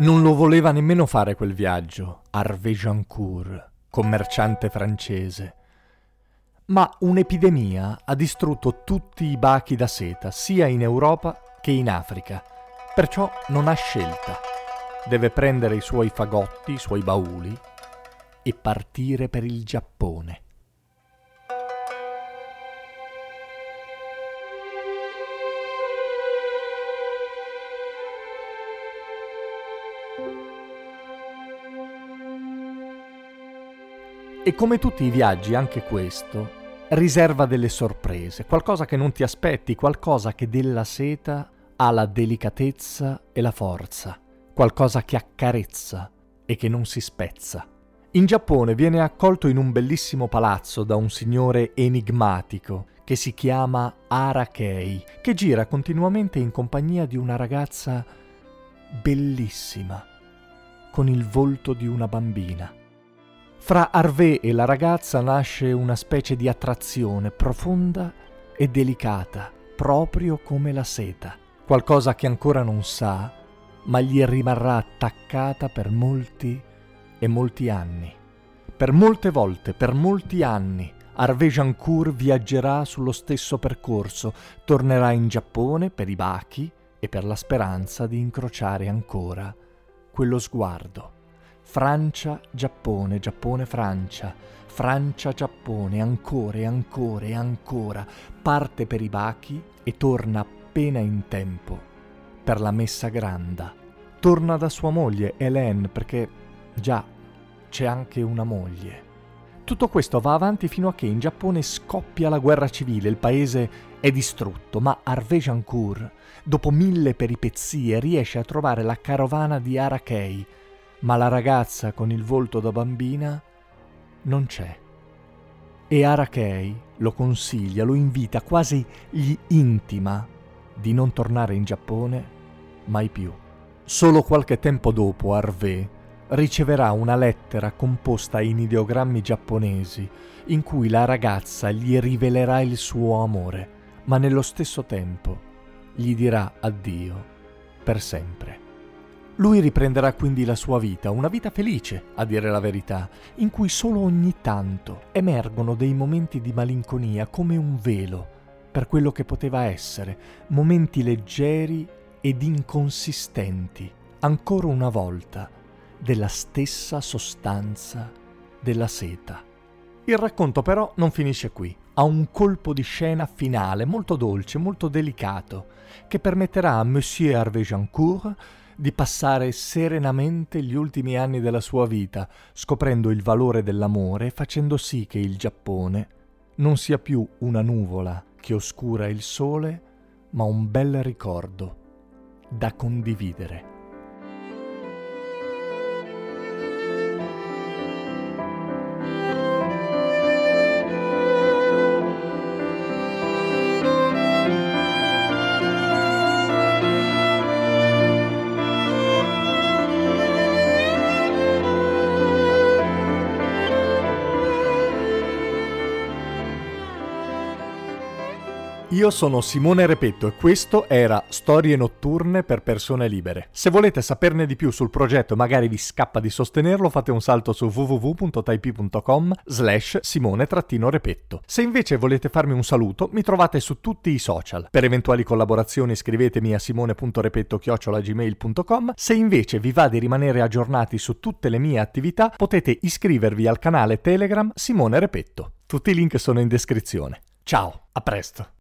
Non lo voleva nemmeno fare quel viaggio, Harvey Jancourt, commerciante francese. Ma un'epidemia ha distrutto tutti i bachi da seta, sia in Europa che in Africa. Perciò non ha scelta. Deve prendere i suoi fagotti, i suoi bauli e partire per il Giappone. E come tutti i viaggi, anche questo riserva delle sorprese, qualcosa che non ti aspetti, qualcosa che della seta ha la delicatezza e la forza, qualcosa che accarezza e che non si spezza. In Giappone viene accolto in un bellissimo palazzo da un signore enigmatico che si chiama Arakei, che gira continuamente in compagnia di una ragazza bellissima, con il volto di una bambina. Fra Harvey e la ragazza nasce una specie di attrazione profonda e delicata, proprio come la seta, qualcosa che ancora non sa, ma gli rimarrà attaccata per molti e molti anni. Per molte volte, per molti anni, Harvey Jancourt viaggerà sullo stesso percorso, tornerà in Giappone per i bachi e per la speranza di incrociare ancora quello sguardo. Francia, Giappone, Giappone, Francia, Francia, Giappone, ancora e ancora e ancora, parte per i bachi e torna appena in tempo per la messa granda. Torna da sua moglie, Hélène, perché già c'è anche una moglie. Tutto questo va avanti fino a che in Giappone scoppia la guerra civile, il paese è distrutto, ma Harvey Jancourt, dopo mille peripezie, riesce a trovare la carovana di Arakei, ma la ragazza con il volto da bambina non c'è. E Arakei lo consiglia, lo invita, quasi gli intima di non tornare in Giappone mai più. Solo qualche tempo dopo Harvey riceverà una lettera composta in ideogrammi giapponesi in cui la ragazza gli rivelerà il suo amore, ma nello stesso tempo gli dirà addio per sempre. Lui riprenderà quindi la sua vita, una vita felice, a dire la verità, in cui solo ogni tanto emergono dei momenti di malinconia come un velo per quello che poteva essere, momenti leggeri ed inconsistenti, ancora una volta, della stessa sostanza della seta. Il racconto però non finisce qui, ha un colpo di scena finale molto dolce, molto delicato, che permetterà a Monsieur Hervé Jancourt di passare serenamente gli ultimi anni della sua vita, scoprendo il valore dell'amore e facendo sì che il Giappone non sia più una nuvola che oscura il sole, ma un bel ricordo da condividere. Io sono Simone Repetto e questo era Storie notturne per persone libere. Se volete saperne di più sul progetto e magari vi scappa di sostenerlo, fate un salto su www.taip.com slash simone-repetto. Se invece volete farmi un saluto, mi trovate su tutti i social. Per eventuali collaborazioni scrivetemi a simone.repetto-gmail.com. Se invece vi va di rimanere aggiornati su tutte le mie attività, potete iscrivervi al canale Telegram Simone Repetto. Tutti i link sono in descrizione. Ciao, a presto!